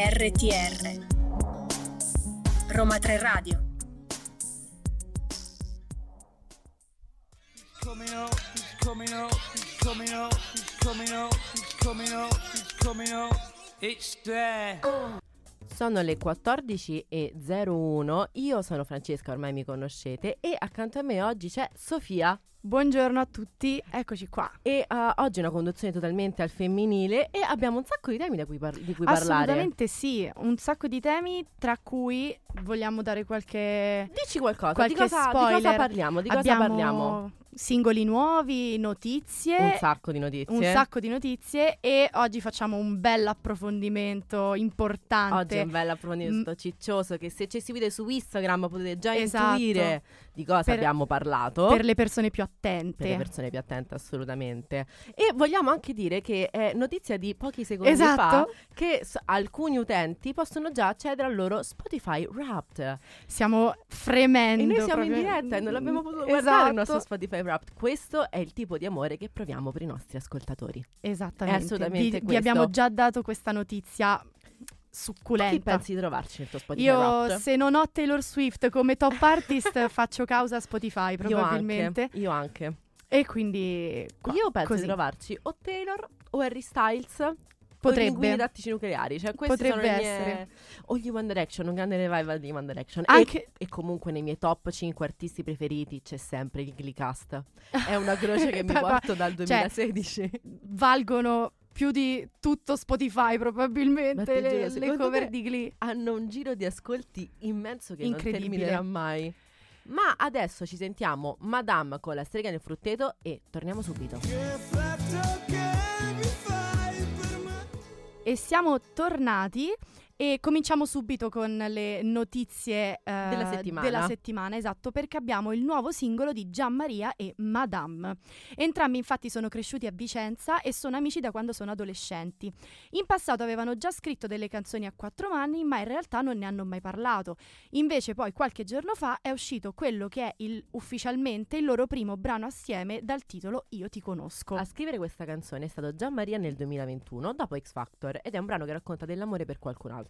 RTR Roma 3 Radio coming up, he's coming up, coming up, coming up, coming up. It's there. Sono le 14.01, io sono Francesca, ormai mi conoscete, e accanto a me oggi c'è Sofia. Buongiorno a tutti, eccoci qua. E uh, oggi è una conduzione totalmente al femminile e abbiamo un sacco di temi da cui par- di cui parlare. Assolutamente sì, un sacco di temi tra cui vogliamo dare qualche Dici qualcosa, qualche di, cosa, di cosa parliamo? Di cosa Abbiamo parliamo? Singoli nuovi, notizie, Un sacco di notizie. un sacco di notizie e oggi facciamo un bel approfondimento importante. Oggi è un bel approfondimento Mm. ciccioso che se ci seguite su Instagram potete già Esatto. intuire di cosa Per- abbiamo parlato. per le persone più Per attente. le persone più attente, assolutamente. E vogliamo anche dire che è notizia di pochi secondi Esatto. fa che s- alcuni utenti possono già accedere al loro Spotify Wrapped. Stiamo fremendo. E noi siamo in proprio. diretta e non l'abbiamo potuto Esatto. guardare il nostro Spotify Wrapped. Questo è il tipo di amore che proviamo per i nostri ascoltatori. Esattamente. È assolutamente vi, vi abbiamo già dato questa notizia Chi succulenta. pensi di trovarci nel tuo Spotify Io Wrapped? se non ho Taylor Swift come top artist faccio causa a Spotify Io probabilmente. anche, io anche. E quindi qua- Io penso così. di trovarci o Taylor o Harry Styles. Potrebbe. Tattici nucleari. Cioè, questi Potrebbe sono le mie- essere. O gli One Direction, un grande revival di One Direction. E- Anche E, comunque nei miei top 5 artisti preferiti c'è sempre il Glee-cast. È una croce che mi porto dal cioè, 2016. valgono più di tutto Spotify probabilmente le, giuro, le cover di Glee. Hanno un giro di ascolti immenso che non Incredibile. terminerà mai. Ma adesso ci sentiamo Madame con la strega nel frutteto e torniamo subito. E siamo tornati e cominciamo subito con le notizie eh, Della settimana. della settimana, esatto, perché abbiamo il nuovo singolo di Gian Maria e Madame. Entrambi infatti sono cresciuti a Vicenza e sono amici da quando sono adolescenti. In passato avevano già scritto delle canzoni a quattro mani, ma in realtà non ne hanno mai parlato. Invece poi qualche giorno fa è uscito quello che è il- ufficialmente il loro primo brano assieme dal titolo Io ti conosco. A scrivere questa canzone è stato Gian Maria nel 2021 dopo X Factor ed è un brano che racconta dell'amore per qualcun altro.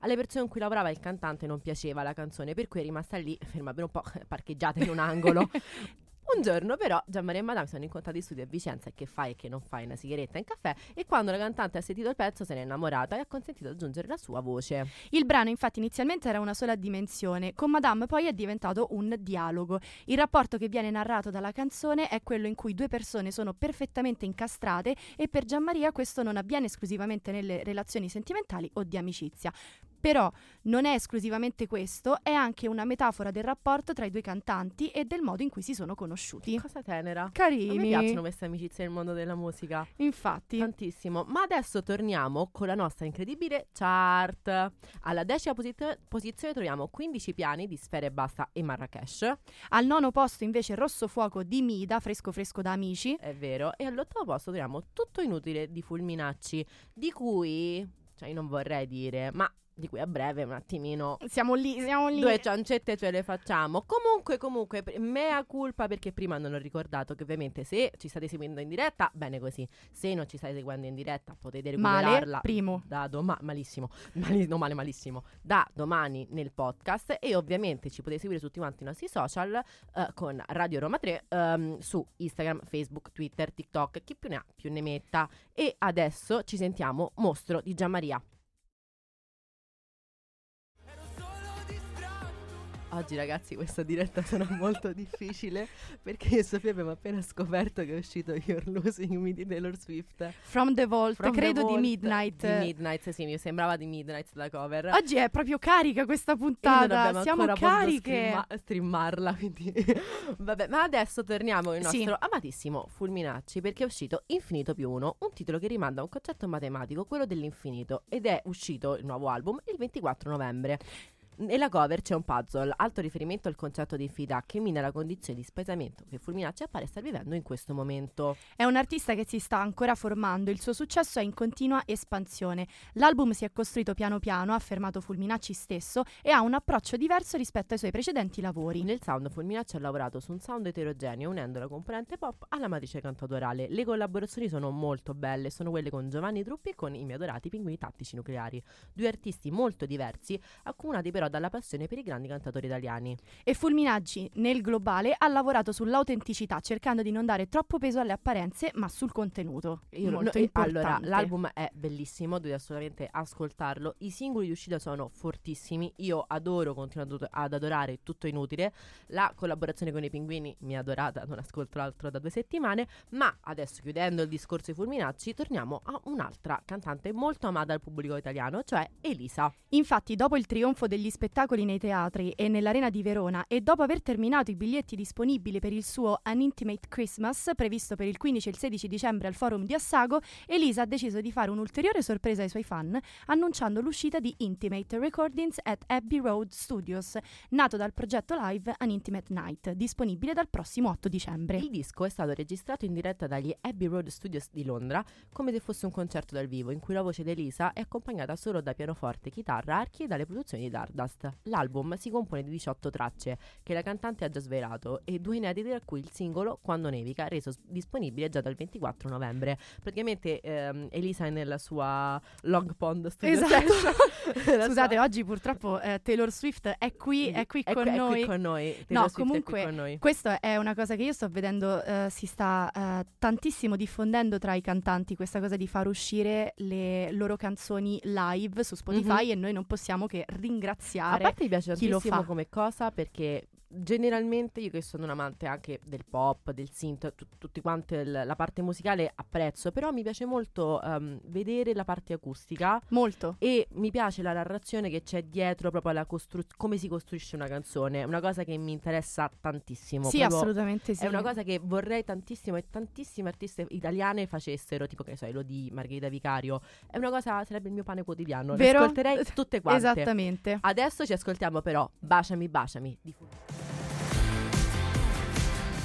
Alle persone con cui lavorava il cantante non piaceva la canzone, per cui è rimasta lì, ferma per un po', parcheggiata in un angolo. Un giorno però Gian Maria e Madame si sono incontrati in studio a Vicenza e che fai e che non fai una sigaretta in caffè e quando la cantante ha sentito il pezzo se n'è innamorata e ha consentito di aggiungere la sua voce. Il brano infatti inizialmente era una sola dimensione, con Madame poi è diventato un dialogo. Il rapporto che viene narrato dalla canzone è quello in cui due persone sono perfettamente incastrate e per Gianmaria questo non avviene esclusivamente nelle relazioni sentimentali o di amicizia. Però non è esclusivamente questo, è anche una metafora del rapporto tra i due cantanti e del modo in cui si sono conosciuti. Cosa tenera. A Carini. me piacciono queste amicizie nel mondo della musica. Infatti. Tantissimo. Ma adesso torniamo con la nostra incredibile chart. Alla decima posit- posizione troviamo 15 piani di Sfere e Basta e Marrakesh. Al nono posto invece Rosso Fuoco di Mida, fresco fresco da amici. È vero. E all'ottavo posto troviamo Tutto inutile di Fulminacci. Di cui, cioè io non vorrei dire, ma di cui a breve un attimino Siamo lì, siamo lì. Due ciancette ce le facciamo. Comunque, comunque, mea culpa perché prima non ho ricordato che ovviamente se ci state seguendo in diretta, bene così. Se non ci state seguendo in diretta, potete Male, recuperarla primo. da domani. Malissimo. Mali- no, male, malissimo. Da domani nel podcast. E ovviamente ci potete seguire su tutti quanti i nostri social eh, con Radio Roma 3 ehm, su Instagram, Facebook, Twitter, TikTok. Chi più ne ha, più ne metta. E adesso ci sentiamo Mostro di Gianmaria. Oggi ragazzi questa diretta sarà molto difficile perché io e Sofia abbiamo appena scoperto che è uscito You're Losing Me di Taylor Swift. From the Vault, From the credo Vault di Midnight. Di Midnight, sì, mi sembrava di Midnight la cover. Oggi è proprio carica questa puntata. Siamo cariche. streama- streamarla, quindi vabbè, ma adesso torniamo al Sì. nostro amatissimo Fulminacci perché è uscito Infinito più uno, un titolo che rimanda a un concetto matematico, quello dell'infinito ed è uscito il nuovo album il 24 novembre. Nella cover c'è un puzzle, alto riferimento al concetto di fida che mina la condizione di spaesamento che Fulminacci appare star vivendo in questo momento. È un artista che si sta ancora formando, il suo successo è in continua espansione. L'album si è costruito piano piano, ha affermato Fulminacci stesso, e ha un approccio diverso rispetto ai suoi precedenti lavori. Nel sound Fulminacci ha lavorato su un sound eterogeneo unendo la componente pop alla matrice cantautorale. Le collaborazioni sono molto belle, sono quelle con Giovanni Truppi e con i miei adorati pinguini tattici nucleari. Due artisti molto diversi, accomunati però dalla passione per i grandi cantatori italiani. E Fulminacci, nel globale, ha lavorato sull'autenticità, cercando di non dare troppo peso alle apparenze, ma sul contenuto. Io Molto no- importante. allora, l'album è bellissimo, dovete assolutamente ascoltarlo. I singoli di uscita sono fortissimi. Io adoro, continuo ad, ad adorare Tutto Inutile. La collaborazione con i pinguini mi ha adorata, non ascolto l'altro da due settimane. Ma adesso, chiudendo il discorso di Fulminacci, torniamo a un'altra cantante molto amata dal pubblico italiano, cioè Elisa. Infatti, dopo il trionfo degli spettacoli nei teatri e nell'Arena di Verona e dopo aver terminato i biglietti disponibili per il suo An Intimate Christmas, previsto per il 15 e il 16 dicembre al forum di Assago, Elisa ha deciso di fare un'ulteriore sorpresa ai suoi fan, annunciando l'uscita di Intimate Recordings at Abbey Road Studios, nato dal progetto live An Intimate Night, disponibile dal prossimo 8 dicembre. Il disco è stato registrato in diretta dagli Abbey Road Studios di Londra come se fosse un concerto dal vivo, in cui la voce di Elisa è accompagnata solo da pianoforte, chitarra, archi e dalle produzioni di Dardust. L'album si compone di 18 tracce che la cantante ha già svelato e due inediti tra cui il singolo Quando nevica, reso disponibile già dal 24 novembre. Praticamente ehm, Elisa è nella sua Long Pond Studio Esatto. Scusate, sua- oggi purtroppo eh, Taylor Swift è qui, è qui con è noi. qui con noi. Taylor No, Swift è comunque con noi. Questa è una cosa che io sto vedendo, eh, si sta eh, tantissimo diffondendo tra i cantanti, questa cosa di far uscire le loro canzoni live su Spotify Mhm. e noi non possiamo che A ringraziare. parte mi piace tantissimo come cosa perché generalmente io che sono un amante anche del pop, del synth, tu- tutti quanti il- la parte musicale apprezzo, però mi piace molto ehm, vedere la parte acustica Molto. e mi piace la narrazione che c'è dietro proprio alla costru- come si costruisce una canzone, è una cosa che mi interessa tantissimo. Sì, proprio- assolutamente sì. È una cosa che vorrei tantissimo e tantissime artiste italiane facessero, tipo che so, Elodie, Margherita Vicario. È una cosa, sarebbe il mio pane quotidiano. Le Vero? ascolterei tutte quante. Esattamente. Adesso ci ascoltiamo però Baciami, baciami di Fulminacci.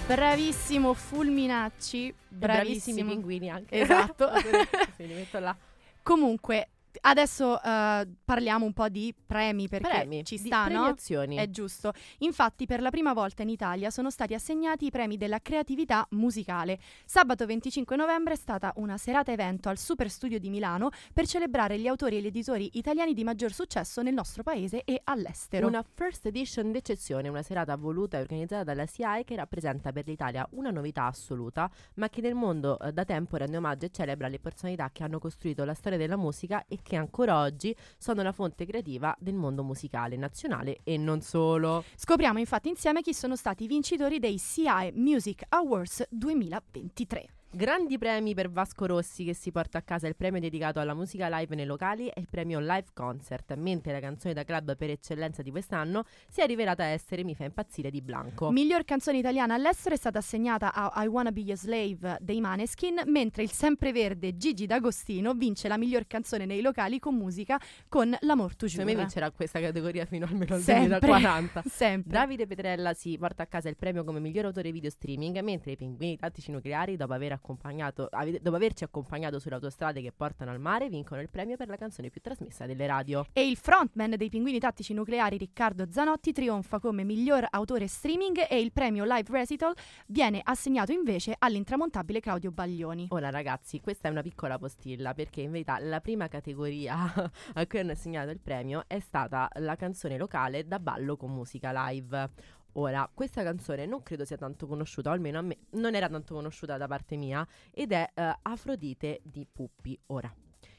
Bravissimo Fulminacci. Bravissimi pinguini anche. Esatto. sì, li metto là. Comunque, adesso eh, parliamo un po' di premi perché Premi, ci di sta, no? premiazioni. È giusto. Infatti, per la prima volta in Italia sono stati assegnati i premi della creatività musicale. Sabato 25 novembre è stata una serata evento al Super Studio di Milano per celebrare gli autori e gli editori italiani di maggior successo nel nostro paese e all'estero. Una first edition d'eccezione, una serata voluta e organizzata dalla SIAE che rappresenta per l'Italia una novità assoluta, ma che nel mondo eh, da tempo rende omaggio e celebra le personalità che hanno costruito la storia della musica e che ancora oggi sono la fonte creativa del mondo musicale nazionale e non solo. Scopriamo infatti insieme chi sono stati i vincitori dei CI Music Awards 2023. Grandi premi per Vasco Rossi che si porta a casa il premio dedicato alla musica live nei locali e il premio Live Concert, mentre la canzone da club per eccellenza di quest'anno si è rivelata essere Mi fa impazzire di Blanco. Miglior canzone italiana all'estero è stata assegnata a I Wanna Be Your Slave dei Maneskin, mentre il sempreverde Gigi D'Agostino vince la miglior canzone nei locali con musica con L'Amor tu Secondo me vincerà questa categoria fino almeno al Sempre. 2040. Sempre. Davide Petrella si porta a casa il premio come miglior autore video streaming, mentre i pinguini tattici nucleari, dopo, aver accompagnato, ave- dopo averci accompagnato sulle autostrade che portano al mare, vincono il premio per la canzone più trasmessa delle radio. E il frontman dei Pinguini Tattici Nucleari Riccardo Zanotti trionfa come miglior autore streaming e il premio Live Recital viene assegnato invece all'intramontabile Claudio Baglioni. Ora ragazzi, questa è una piccola postilla perché in verità la prima categoria a cui hanno assegnato il premio è stata la canzone locale da ballo con musica live. Ora, questa canzone non credo sia tanto conosciuta, o almeno a me non era tanto conosciuta da parte mia, ed è eh, Afrodite di Puppi. Ora,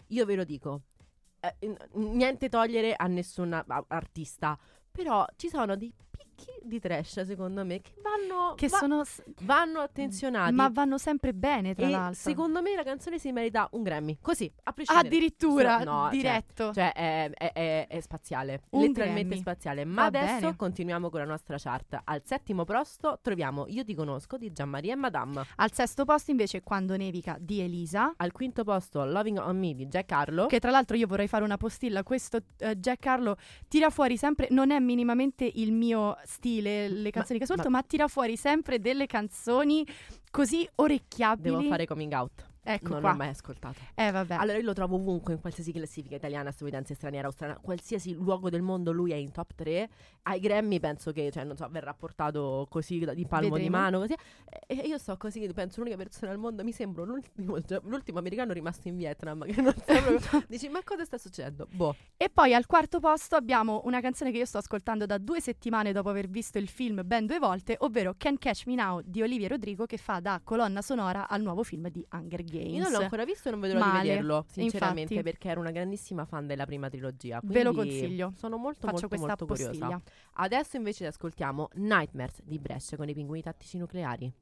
io ve lo dico, eh, niente togliere a nessun artista, però ci sono dei dischi di trash, secondo me, che vanno, Che va- sono... s- vanno attenzionati. Ma vanno sempre bene, tra e l'altro. secondo me la canzone si merita un Grammy. Così, a prescindere. Addirittura, no, cioè, diretto. Cioè, è, è- è- è spaziale, Un letteralmente Grammy. spaziale. Ma Va adesso bene. continuiamo con la nostra chart. Al settimo posto troviamo Io ti conosco di Gianmaria e Madame. Al sesto posto invece Quando nevica di Elisa. Al quinto posto Loving on Me di Jack Harlow. Che tra l'altro io vorrei fare una postilla. Questo eh, Jack Carlo tira fuori sempre. Non è minimamente il mio stile, le canzoni che ascolto, ma, tira fuori sempre delle canzoni così orecchiabili. Devo fare coming out. Ecco non qua. l'ho mai ascoltato. Eh, vabbè. Allora io lo trovo ovunque in qualsiasi classifica italiana, statunitense, straniera, australiana, qualsiasi luogo del mondo lui è in top 3. Ai Grammy penso che, cioè, non so, verrà portato così di palmo di Vedremo. mano, così. E io sto così, penso l'unica persona al mondo, mi sembro l'ultimo, cioè, l'ultimo americano rimasto in Vietnam, che non proprio- Dici, ma cosa sta succedendo? Boh. E poi al quarto posto abbiamo una canzone che io sto ascoltando da due settimane dopo aver visto il film ben due volte, ovvero Can Catch Me Now di Olivia Rodrigo che fa da colonna sonora al nuovo film di Hunger Games. Io non l'ho ancora visto e non vedo l'ora di vederlo, sinceramente, infatti. perché ero una grandissima fan della prima trilogia. Ve lo consiglio. Sono molto, Faccio molto, questa molto curiosa. postiglia. Adesso invece ascoltiamo Nightmares di Brescia con i pinguini tattici nucleari.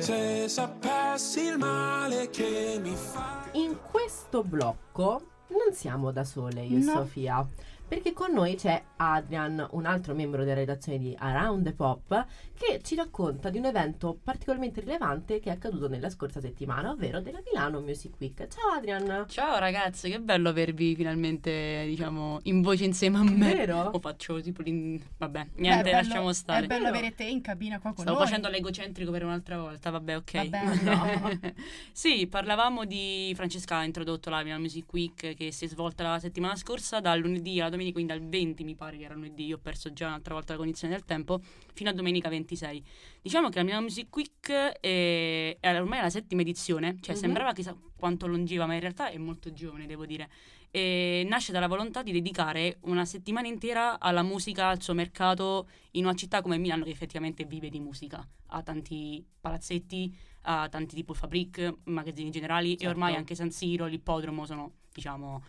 Se sapessi il male che mi fa In questo blocco non siamo da sole io e No. Sofia, perché con noi c'è Adrian, un altro membro della redazione di Around the Pop, che ci racconta di un evento particolarmente rilevante che è accaduto nella scorsa settimana, ovvero della Milano Music Week. Ciao Adrian! Ciao ragazze, che bello avervi finalmente, diciamo, in voce insieme a me. Vero? O faccio tipo l'in... Vabbè, niente, lasciamo stare. È bello avere te in cabina qua con Stavo noi. facendo l'egocentrico per un'altra volta, vabbè, ok. Vabbè, no. sì, parlavamo di Francesca ha introdotto la Milano Music Week che si è svolta la settimana scorsa, dal lunedì alla domenica, quindi dal 20 mi pare che era lunedì, io ho perso già un'altra volta la cognizione del tempo, fino a domenica 26. Diciamo che la Milano Music Week è, è ormai la settima edizione, cioè Mhm. sembrava chissà quanto longeva, ma in realtà è molto giovane, devo dire. E nasce dalla volontà di dedicare una settimana intera alla musica, al suo mercato, in una città come Milano che effettivamente vive di musica. Ha tanti palazzetti, ha tanti tipo Fabric, magazzini generali e Certo. ormai anche San Siro, l'ippodromo sono, diciamo,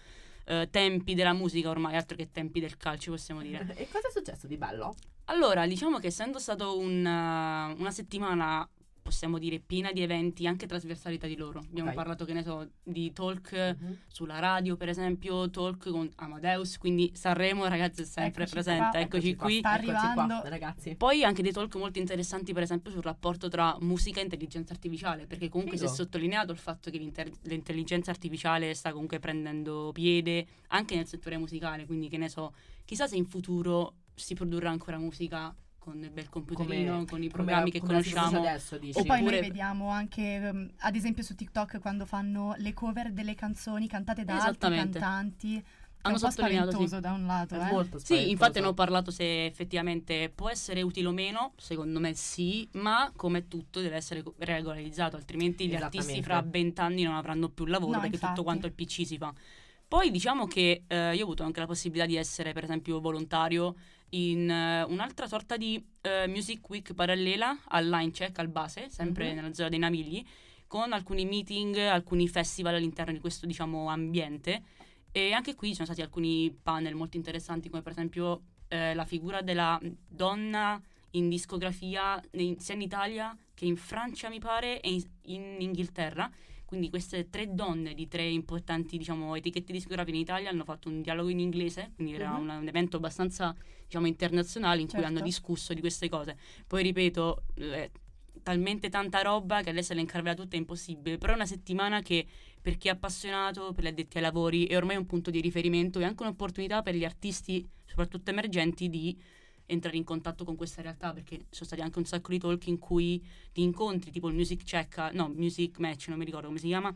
eh, tempi della musica ormai, altro che tempi del calcio possiamo dire. e cosa è successo di bello? Allora, diciamo che essendo stato un, uh, una settimana, possiamo dire, piena di eventi, anche trasversali tra di loro. Abbiamo Ok. parlato, che ne so, di talk Mhm. sulla radio, per esempio, talk con Amadeus, quindi Sanremo, ragazzi, è sempre Eccoci presente, qua, eccoci, qua. qui. Sta Eccoci arrivando. qua, ragazzi. Poi anche dei talk molto interessanti, per esempio, sul rapporto tra musica e intelligenza artificiale, perché comunque Figo. si è sottolineato il fatto che l'inter- l'intelligenza artificiale sta comunque prendendo piede anche nel settore musicale, quindi che ne so, chissà se in futuro si produrrà ancora musica con il bel computerino, Come- con i programmi che conosciamo. adesso, dici? E poi noi Oppure- vediamo anche, ehm, ad esempio su TikTok, quando fanno le cover delle canzoni cantate da altri cantanti. È Hanno un po' sottolineato, sì. spaventoso da un lato, È eh. molto Sì, infatti spaventoso. hanno parlato se effettivamente può essere utile o meno, secondo me sì, ma come tutto deve essere regolarizzato, altrimenti gli artisti fra vent'anni non avranno più lavoro No, perché infatti. tutto quanto il PC si fa. Poi diciamo che eh, io ho avuto anche la possibilità di essere per esempio volontario in eh, un'altra sorta di eh, Music Week parallela al Line Check, al base, sempre Mhm. nella zona dei Navigli, con alcuni meeting, alcuni festival all'interno di questo diciamo ambiente e anche qui ci sono stati alcuni panel molto interessanti come per esempio eh, la figura della donna in discografia in- sia in Italia che in Francia mi pare e in, in Inghilterra quindi queste tre donne di tre importanti diciamo, etichette discografiche in Italia hanno fatto un dialogo in inglese quindi era Mhm. un, un evento abbastanza diciamo, internazionale in cui Certo. hanno discusso di queste cose poi ripeto eh, talmente tanta roba che adesso elencarvela tutta è impossibile però è una settimana che per chi è appassionato, per gli addetti ai lavori, è ormai un punto di riferimento e anche un'opportunità per gli artisti, soprattutto emergenti, di entrare in contatto con questa realtà, perché sono stati anche un sacco di talk in cui ti incontri, tipo il Music Check, no, Music Match, non mi ricordo come si chiama,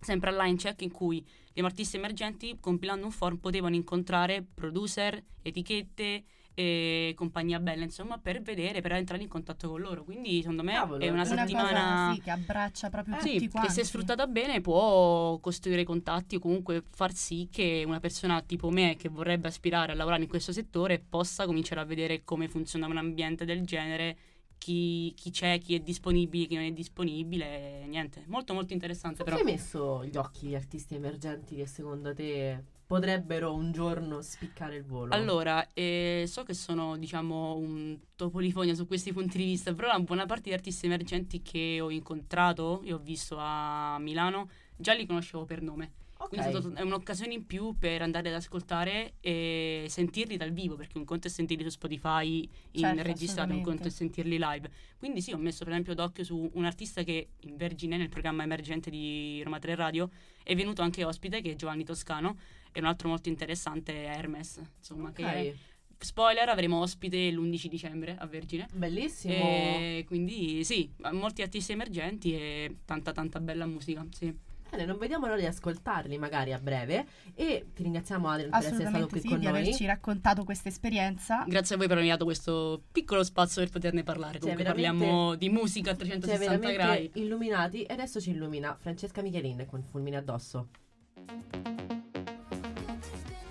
sempre al line check in cui gli artisti emergenti, compilando un form, potevano incontrare producer, etichette e compagnia bella, insomma, per vedere, per entrare in contatto con loro. Quindi, secondo me, Cavolo, è una Una settimana... cosa sì, che abbraccia proprio Sì, tutti che quanti. se sfruttata bene può costruire contatti o comunque far sì che una persona tipo me che vorrebbe aspirare a lavorare in questo settore possa cominciare a vedere come funziona un ambiente del genere, chi, chi c'è, chi è disponibile, chi non è disponibile, niente, molto molto interessante però. hai messo gli occhi gli artisti emergenti che secondo te potrebbero un giorno spiccare il volo? Allora, eh, so che sono, diciamo, un topolifonia su questi punti di vista, però la buona parte di artisti emergenti che ho incontrato e ho visto a Milano, già li conoscevo per nome. Ok. Quindi è, un'occasione in più per andare ad ascoltare e sentirli dal vivo, perché un conto è sentirli su Spotify in Certo, registrato, un conto è sentirli live. Quindi sì, ho messo per esempio d'occhio su un artista che in Vergine, nel programma emergente di Roma 3 Radio, è venuto anche ospite, che è Giovanni Toscano, e un altro molto interessante è Hermes, insomma, che Ok. spoiler avremo ospite l'11 dicembre a Vergine. Bellissimo. E quindi sì, molti artisti emergenti e tanta tanta bella musica, sì. Bene, non vediamo l'ora di ascoltarli magari a breve. E ti ringraziamo Adrian per essere stato qui sì, con di noi. averci raccontato questa esperienza. Grazie a voi per avermi dato questo piccolo spazio per poterne parlare. Cioè, Comunque parliamo di musica a Siete 360 gradi. veramente illuminati e adesso ci illumina Francesca Michelin con Fulmine addosso.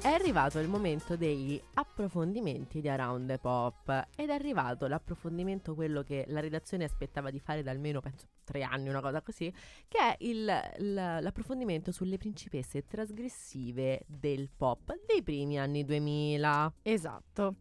È arrivato il momento degli approfondimenti di Around the Pop ed è arrivato l'approfondimento quello che la redazione aspettava di fare da almeno penso tre anni, una cosa così, che è il- l'approfondimento sulle principesse trasgressive del pop dei primi anni 2000. Esatto.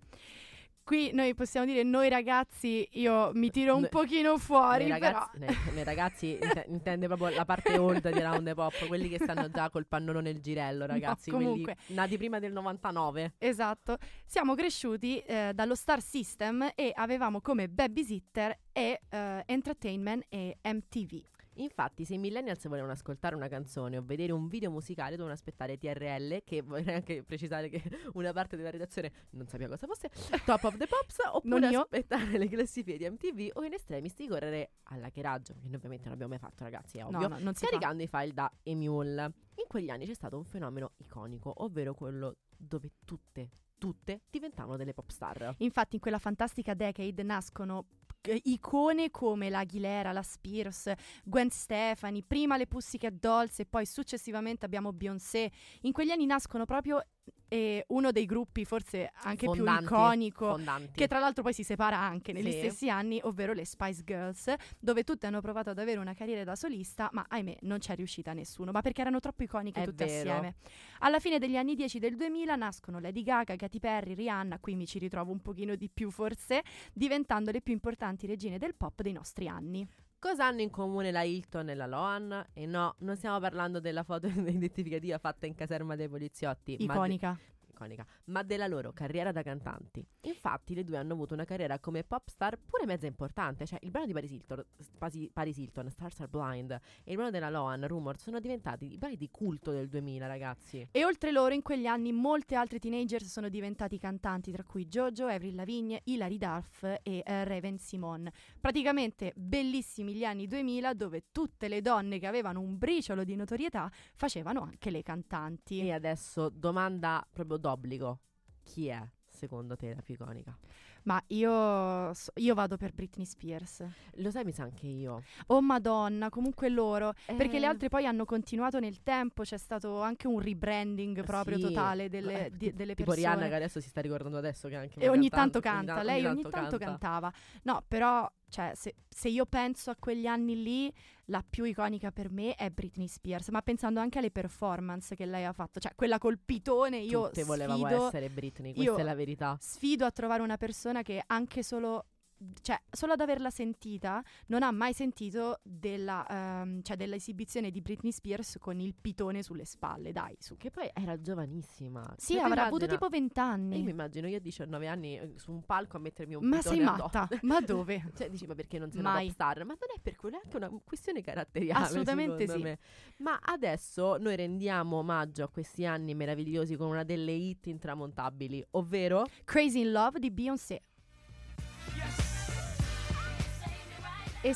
Qui noi possiamo dire noi ragazzi, io mi tiro un Noi- pochino fuori, però ragazzi, nei- nei ragazzi inte- intende proprio la parte old di Round the Pop, quelli che stanno già col pannolo nel girello, ragazzi, comunque. quelli nati prima del 99. Esatto, siamo cresciuti eh, dallo Star System e avevamo come babysitter e eh, Entertainment e MTV. Infatti, se i millennials volevano ascoltare una canzone o vedere un video musicale, dovevano aspettare TRL, che vorrei anche precisare che una parte della redazione non sapeva cosa fosse, Top of the Pops, oppure aspettare le classifiche di MTV o in estremis di correre alla Cheraggio, che noi ovviamente non abbiamo mai fatto, ragazzi, è ovvio. No, no, non si fa. scaricando i file da Emule. In quegli anni c'è stato un fenomeno iconico, ovvero quello dove tutte, tutte diventavano delle pop star. Infatti in quella fantastica decade nascono icone come la Aguilera, la Spears, Gwen Stefani, prima le Pussycat Dolls e poi successivamente abbiamo Beyoncé. In quegli anni nascono proprio eh, uno dei gruppi forse anche Fondanti, più iconico Fondanti. che tra l'altro poi si separa anche negli Sì. stessi anni, ovvero le Spice Girls, dove tutte hanno provato ad avere una carriera da solista, ma ahimè non c'è riuscita nessuno, ma perché erano troppo iconiche È tutte vero. assieme. Alla fine degli anni 10 del 2000 nascono Lady Gaga, Katy Perry, Rihanna, qui mi ci ritrovo un pochino di più forse, diventando le più importanti regine del pop dei nostri anni. Cosa hanno in comune la Hilton e la Loan? E no, non stiamo parlando della foto identificativa fatta in caserma dei poliziotti. ma de- Iconica. ma della loro carriera da cantanti. Infatti, le due hanno avuto una carriera come pop star pure mezza importante. Cioè, il brano di Paris Hilton, Paris Hilton, Stars Are Blind, e il brano della Loan, Rumor, sono diventati i brani di culto del 2000, ragazzi. E oltre loro, in quegli anni, molte altre teenager sono diventati cantanti, tra cui Jojo, Avril Lavigne, Hilary Duff e eh, Raven Simone. Praticamente bellissimi gli anni 2000, dove tutte le donne che avevano un briciolo di notorietà facevano anche le cantanti. E adesso, domanda proprio d'obbligo: chi è secondo te la più iconica? Ma io, io vado per Britney Spears. Lo sai, mi sa anche io. Oh madonna, comunque loro. Perché le Eh, altre poi hanno continuato nel tempo, c'è stato anche un rebranding proprio sì. totale delle, Eh, di- tipo- delle tipo persone. Rihanna che adesso si sta ricordando adesso che anche E ogni cantante, tanto canta, ogni lei ogni tanto canta. cantava. No, però, cioè, se, se io penso a quegli anni lì, la più iconica per me è Britney Spears, ma pensando anche alle performance che lei ha fatto, cioè quella col pitone, io Tutte volevamo sfido, essere Britney, questa è la verità. sfido a trovare una persona che anche solo... Cioè, solo ad averla sentita, non ha mai sentito della, ehm, cioè, dell'esibizione di Britney Spears con il pitone sulle spalle, dai, su. Che poi era giovanissima. Sì, Cioè, avrà avuto immagina- tipo 20 E Io anni. mi immagino io a 19 anni eh, su un palco a mettermi un Ma pitone sei addosso. matta? Ma dove? Cioè, dici, ma perché non sei una Mai. pop star? Ma non è per quello, è anche una questione caratteriale. Assolutamente sì. me. Ma adesso noi rendiamo omaggio a questi anni meravigliosi con una delle hit intramontabili, ovvero Crazy in Love di Beyoncé. E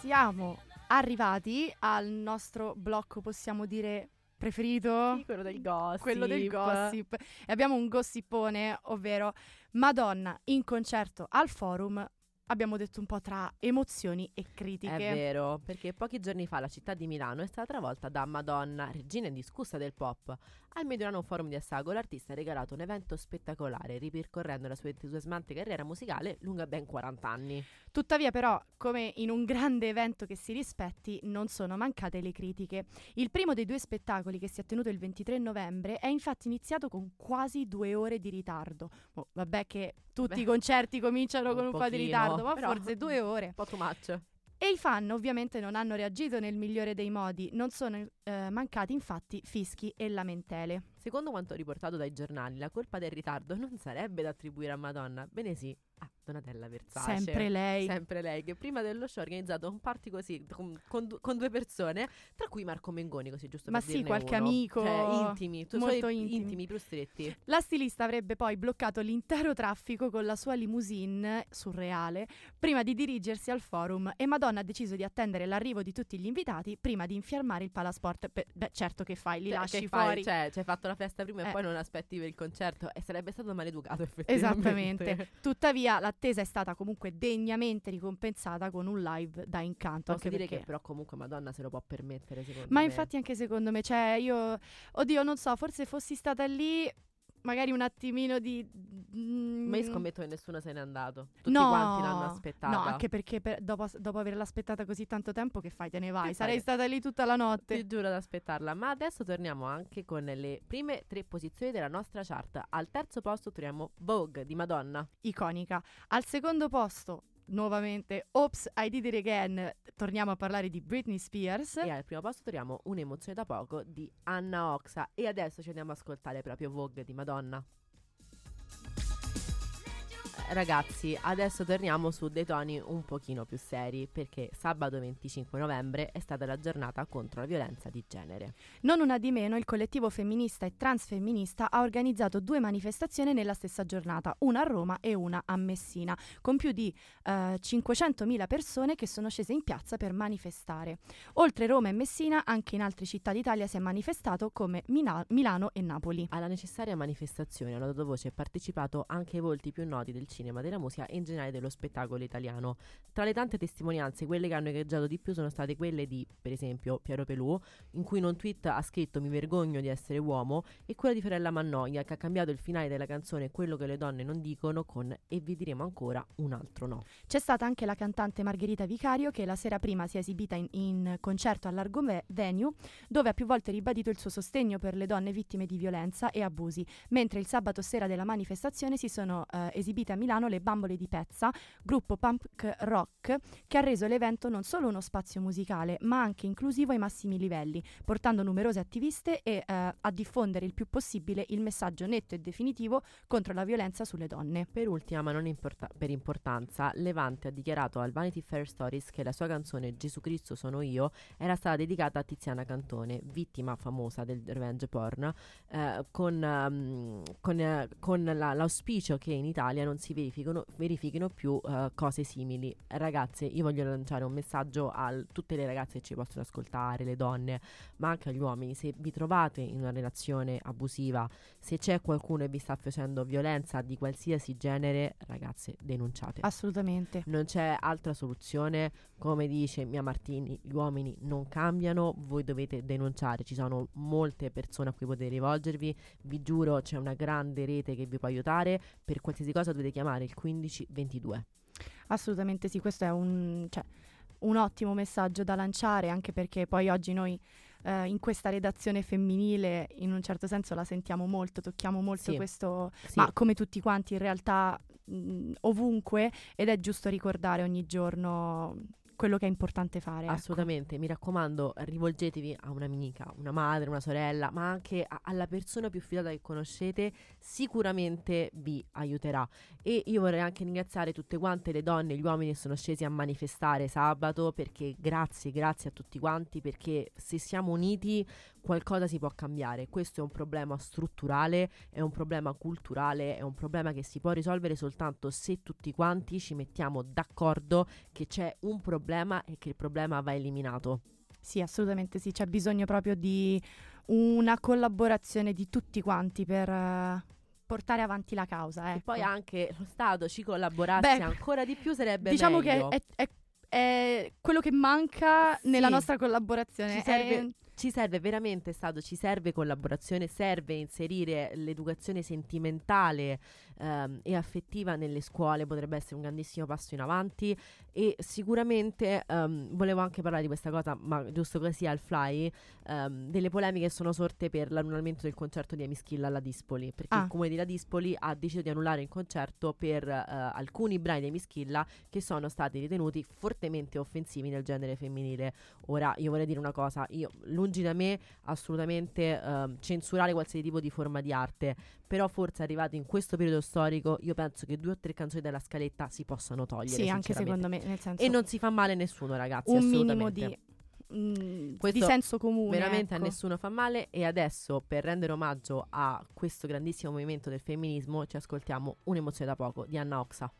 siamo arrivati al nostro blocco, possiamo dire, preferito? Sì, quello del gossip. Quello del gossip. E abbiamo un gossipone, ovvero Madonna in concerto al forum abbiamo detto un po' tra emozioni e critiche. È vero, perché pochi giorni fa la città di Milano è stata travolta da Madonna, regina indiscussa del pop. Al Mediolano Forum di Assago l'artista ha regalato un evento spettacolare, ripercorrendo la sua entusiasmante carriera musicale lunga ben 40 anni. Tuttavia, però, come in un grande evento che si rispetti, non sono mancate le critiche. Il primo dei due spettacoli, che si è tenuto il 23 novembre, è infatti iniziato con quasi due ore di ritardo. Oh, vabbè, che tutti Beh, i concerti cominciano con un un po' di ritardo, ma forse due ore. Un po' too much. E i fan ovviamente non hanno reagito nel migliore dei modi, non sono eh, mancati infatti fischi e lamentele. Secondo quanto riportato dai giornali, la colpa del ritardo non sarebbe da attribuire a Madonna, bene sì, a Donatella Versace. Sempre lei. Sempre lei, che prima dello show ha organizzato un party così, con, con con due persone, tra cui Marco Mengoni, così giusto Ma sì, qualche uno. amico Cioè, intimi, tu molto intimi. intimi, più stretti. La stilista avrebbe poi bloccato l'intero traffico con la sua limousine surreale prima di dirigersi al forum e Madonna ha deciso di attendere l'arrivo di tutti gli invitati prima di infiammare il palasport. Beh, beh, certo che fai, li Cioè, lasci fai? fuori. Cioè, ci hai fatto la festa prima Eh. e poi non aspetti per il concerto e sarebbe stato maleducato effettivamente. Esattamente. Tuttavia l'attesa è stata comunque degnamente ricompensata con un live da incanto. Posso anche dire perché- che però comunque Madonna se lo può permettere secondo Ma me. infatti anche secondo me, cioè io, oddio, non so, forse fossi stata lì, magari un attimino di... mm, Ma io scommetto che nessuno se n'è andato. Tutti no, quanti l'hanno aspettata. No, anche perché per- dopo, dopo averla aspettata così tanto tempo, che fai? Te ne vai? Che Sarei fai? stata lì tutta la notte. Ti giuro ad aspettarla. Ma adesso torniamo anche con le prime tre posizioni della nostra chart. Al terzo posto troviamo Vogue di Madonna. Iconica. Al secondo posto, nuovamente, Ops, I Did It Again. Torniamo a parlare di Britney Spears. E al primo posto troviamo Un'emozione da poco di Anna Oxa. E adesso ci andiamo ad ascoltare proprio Vogue di Madonna. Ragazzi, adesso torniamo su dei toni un pochino più seri perché sabato 25 novembre è stata la giornata contro la violenza di genere. Non una di meno, il collettivo femminista e transfemminista ha organizzato due manifestazioni nella stessa giornata, una a Roma e una a Messina, con più di eh, 500.000 persone che sono scese in piazza per manifestare. Oltre Roma e Messina, anche in altre città d'Italia si è manifestato come Mina- Milano e Napoli. Alla necessaria manifestazione hanno dato voce e partecipato anche i volti più noti del cinema, della musica e in generale dello spettacolo italiano. Tra le tante testimonianze, quelle che hanno egreggiato di più sono state quelle di, per esempio, Piero Pelù, in cui in un tweet ha scritto mi vergogno di essere uomo, e quella di Fiorella Mannoia, che ha cambiato il finale della canzone Quello che le donne non dicono con E vi diremo ancora un altro no. C'è stata anche la cantante Margherita Vicario che la sera prima si è esibita in, in concerto al Largo Ve- Venue dove ha più volte ribadito il suo sostegno per le donne vittime di violenza e abusi, mentre il sabato sera della manifestazione si sono eh, esibite a Milano le Bambole di Pezza, gruppo punk rock che ha reso l'evento non solo uno spazio musicale ma anche inclusivo ai massimi livelli, portando numerose attiviste e eh, a diffondere il più possibile il messaggio netto e definitivo contro la violenza sulle donne. Per ultima, ma non importa- per importanza, Levante ha dichiarato al Vanity Fair Stories che la sua canzone Gesù Cristo sono io era stata dedicata a Tiziana Cantone, vittima famosa del revenge porn, eh, con, ehm, con, eh, con la- l'auspicio che in Italia non si verifichino più eh, cose simili. Ragazze, io voglio lanciare un messaggio a tutte le ragazze che ci possono ascoltare, le donne, ma anche agli uomini. Se vi trovate in una relazione abusiva, se c'è qualcuno che vi sta facendo violenza di qualsiasi genere, ragazze, denunciate. Assolutamente. non c'è altra soluzione, come dice Mia Martini, gli uomini non cambiano, voi dovete denunciare, ci sono molte persone a cui potete rivolgervi, vi giuro c'è una grande rete che vi può aiutare, per qualsiasi cosa dovete chiamare il 1522. Assolutamente sì, questo è un, cioè, un ottimo messaggio da lanciare, anche perché poi oggi noi eh, in questa redazione femminile in un certo senso la sentiamo molto, tocchiamo molto Sì. questo, Sì. ma come tutti quanti in realtà mh, ovunque ed è giusto ricordare ogni giorno quello che è importante fare. ecco. Assolutamente, mi raccomando, rivolgetevi a un'amica, una madre, una sorella, ma anche a- alla persona più fidata che conoscete, sicuramente vi aiuterà. E io vorrei anche ringraziare tutte quante le donne e gli uomini che sono scesi a manifestare sabato, perché grazie, grazie a tutti quanti, perché se siamo uniti qualcosa si può cambiare. Questo è un problema strutturale, è un problema culturale, è un problema che si può risolvere soltanto se tutti quanti ci mettiamo d'accordo che c'è un problema e che il problema va eliminato. Sì, assolutamente sì, c'è bisogno proprio di una collaborazione di tutti quanti per, eh, portare avanti la causa. E Ecco. poi anche lo Stato ci collaborasse Beh, ancora di più sarebbe diciamo meglio. che è, è- è quello che manca Sì. nella nostra collaborazione. Ci È- serve- Ci serve veramente Stato, ci serve collaborazione, serve inserire l'educazione sentimentale ehm, e affettiva nelle scuole, potrebbe essere un grandissimo passo in avanti e sicuramente ehm, volevo anche parlare di questa cosa, ma giusto così al fly, ehm, delle polemiche sono sorte per l'annullamento del concerto di Amischilla alla Dispoli, perché Ah. il comune di La Dispoli ha deciso di annullare il concerto per eh, alcuni brani di Amischilla che sono stati ritenuti fortemente offensivi nel genere femminile. Ora io vorrei dire una cosa, io lungi da me assolutamente ehm, censurare qualsiasi tipo di forma di arte, però forse arrivati in questo periodo storico io penso che due o tre canzoni dalla scaletta si possano togliere. sì, anche secondo me, nel senso E non si fa male a nessuno ragazzi, un minimo di, mm, di senso comune. Veramente ecco. a nessuno fa male e adesso per rendere omaggio a questo grandissimo movimento del femminismo ci ascoltiamo Un'emozione da poco di Anna Oxa.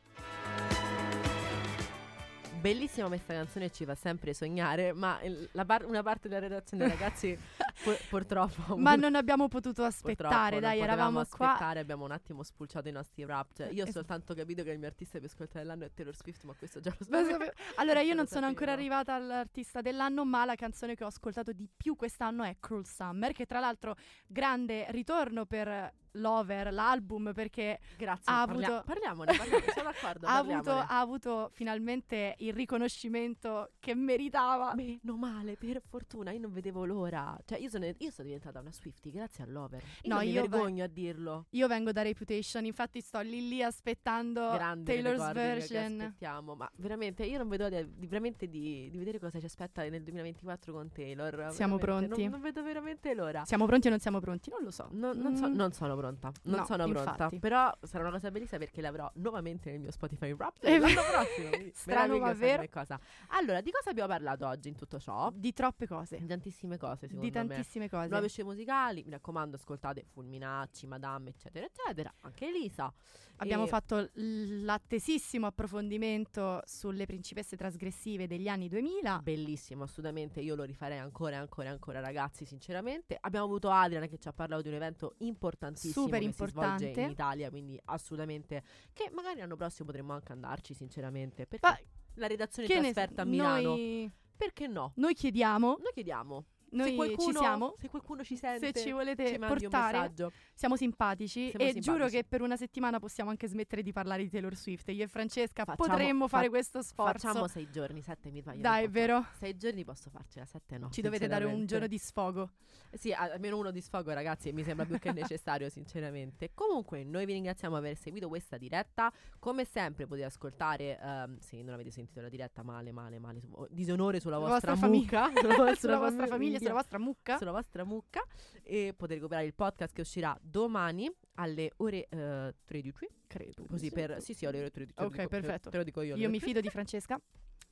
Bellissima questa canzone ci fa sempre sognare, ma il- par- una parte della redazione ragazzi pu- purtroppo Ma non abbiamo potuto aspettare, dai, eravamo qua. aspettare, abbiamo un attimo spulciato i nostri rap. Cioè, io ho soltanto capito che il mio artista più ascoltato dell'anno è Taylor Swift, ma questo già lo sapevo. sape- Allora, io non sono ancora arrivata all'artista dell'anno, ma la canzone che ho ascoltato di più quest'anno è Cruel Summer, che tra l'altro grande ritorno per Lover, l'album, perché Grazie, ha parlia- avuto- parliamone, parliamone, sono d'accordo, ha avuto, ha avuto finalmente il riconoscimento che meritava. Meno male, per fortuna, io non vedevo l'ora. Cioè, io sono, io sono diventata una Swiftie grazie all'Over. Io No, non mi io ve- vergogno a dirlo. Io vengo da Reputation, infatti sto lì lì aspettando Grande Taylor's version. aspettiamo. Ma veramente, io non vedo di, di- veramente di, di vedere cosa ci aspetta nel 2024 con Taylor. Siamo Veramente, pronti? Non, non vedo veramente l'ora. Siamo pronti o non siamo pronti? Non lo so. No- non, so- Mm. non sono pronta, non No, sono pronta, infatti. però sarà una cosa bellissima perché l'avrò nuovamente nel mio Spotify Rap Eh, l'anno prossimo. quindi strano, ma vero. come Cosa. Allora, di cosa abbiamo parlato oggi in tutto ciò? Di troppe cose. Di tantissime cose, secondo Di me. tantissime cose. Nuove scie musicali, mi raccomando, ascoltate Fulminacci, Madame, eccetera, eccetera. Anche Elisa. Abbiamo E- fatto l- l'attesissimo approfondimento sulle principesse trasgressive degli anni 2000. Bellissimo, assolutamente. Io lo rifarei ancora ancora ancora, ragazzi, sinceramente. Abbiamo avuto Adriana che ci ha parlato di un evento importantissimo Super che si svolge importante. in Italia, quindi assolutamente che magari l'anno prossimo potremmo anche andarci, sinceramente. Perché Ma la redazione in ne trasferta a Milano. Noi, Perché no? noi chiediamo, Noi chiediamo. Noi se qualcuno, ci siamo. Se qualcuno ci sente, Se ci volete ci portare, siamo simpatici Siamo e simpatici. giuro che per una settimana possiamo anche smettere di parlare di Taylor Swift. Io e Francesca Facciamo- potremmo fa- fare questo sforzo. Facciamo sei giorni, sette mi sbaglio. Dai, è vero? Sei giorni posso farcela, sette no. Ci dovete dare un giorno di sfogo. Sì, almeno uno di sfogo, ragazzi, mi sembra più che necessario, sinceramente. Comunque, noi vi ringraziamo per aver seguito questa diretta. Come sempre potete ascoltare, ehm, se non avete sentito la diretta, male, male, male, disonore sulla La vostra, vostra mucca. sulla vostra famiglia, sulla vostra mucca. sulla vostra mucca. E potete recuperare il podcast che uscirà domani alle ore eh, 13. Credo. Così per... Sì, sì, alle ore 13. te lo Ok, dico- perfetto. Te lo dico io. Io mi fido di Francesca.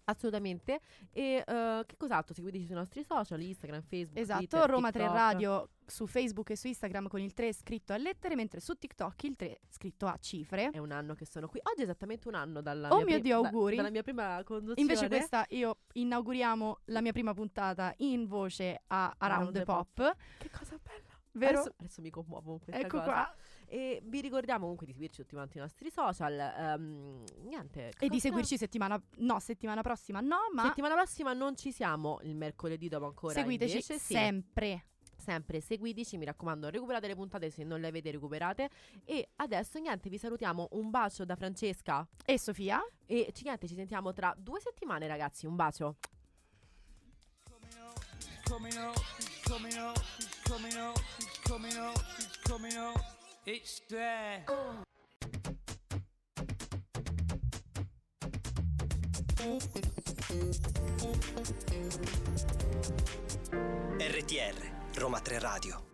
Assolutamente. E eh, che cos'altro? Seguiteci sui nostri social, Instagram, Facebook, Esatto, Twitter, Roma 3 TikTok. Radio su Facebook e su Instagram con il 3 scritto a lettere, mentre su TikTok il 3 scritto a cifre. È un anno che sono qui. Oggi è esattamente un anno dalla Oh mia mio Dio, da- auguri. dalla mia prima conduzione. Invece questa io inauguriamo la mia prima puntata in voce a Around, the Pop, Che cosa bella. vero? Adesso, adesso mi commuovo con questa ecco cosa. qua. E vi ricordiamo comunque di seguirci tutti quanti i nostri social. ehm, niente. E di seguirci settimana no, settimana prossima no, ma Settimana prossima non ci siamo il mercoledì dopo ancora. seguiteci invece, sì. sempre. sempre seguiteci, mi raccomando, recuperate le puntate se non le avete recuperate. E adesso niente, vi salutiamo. Un bacio da Francesca. E Sofia? E ci, niente, ci sentiamo tra due settimane, ragazzi. Un bacio. coming up, coming up, coming up, It's there. RTR, Roma 3 Radio.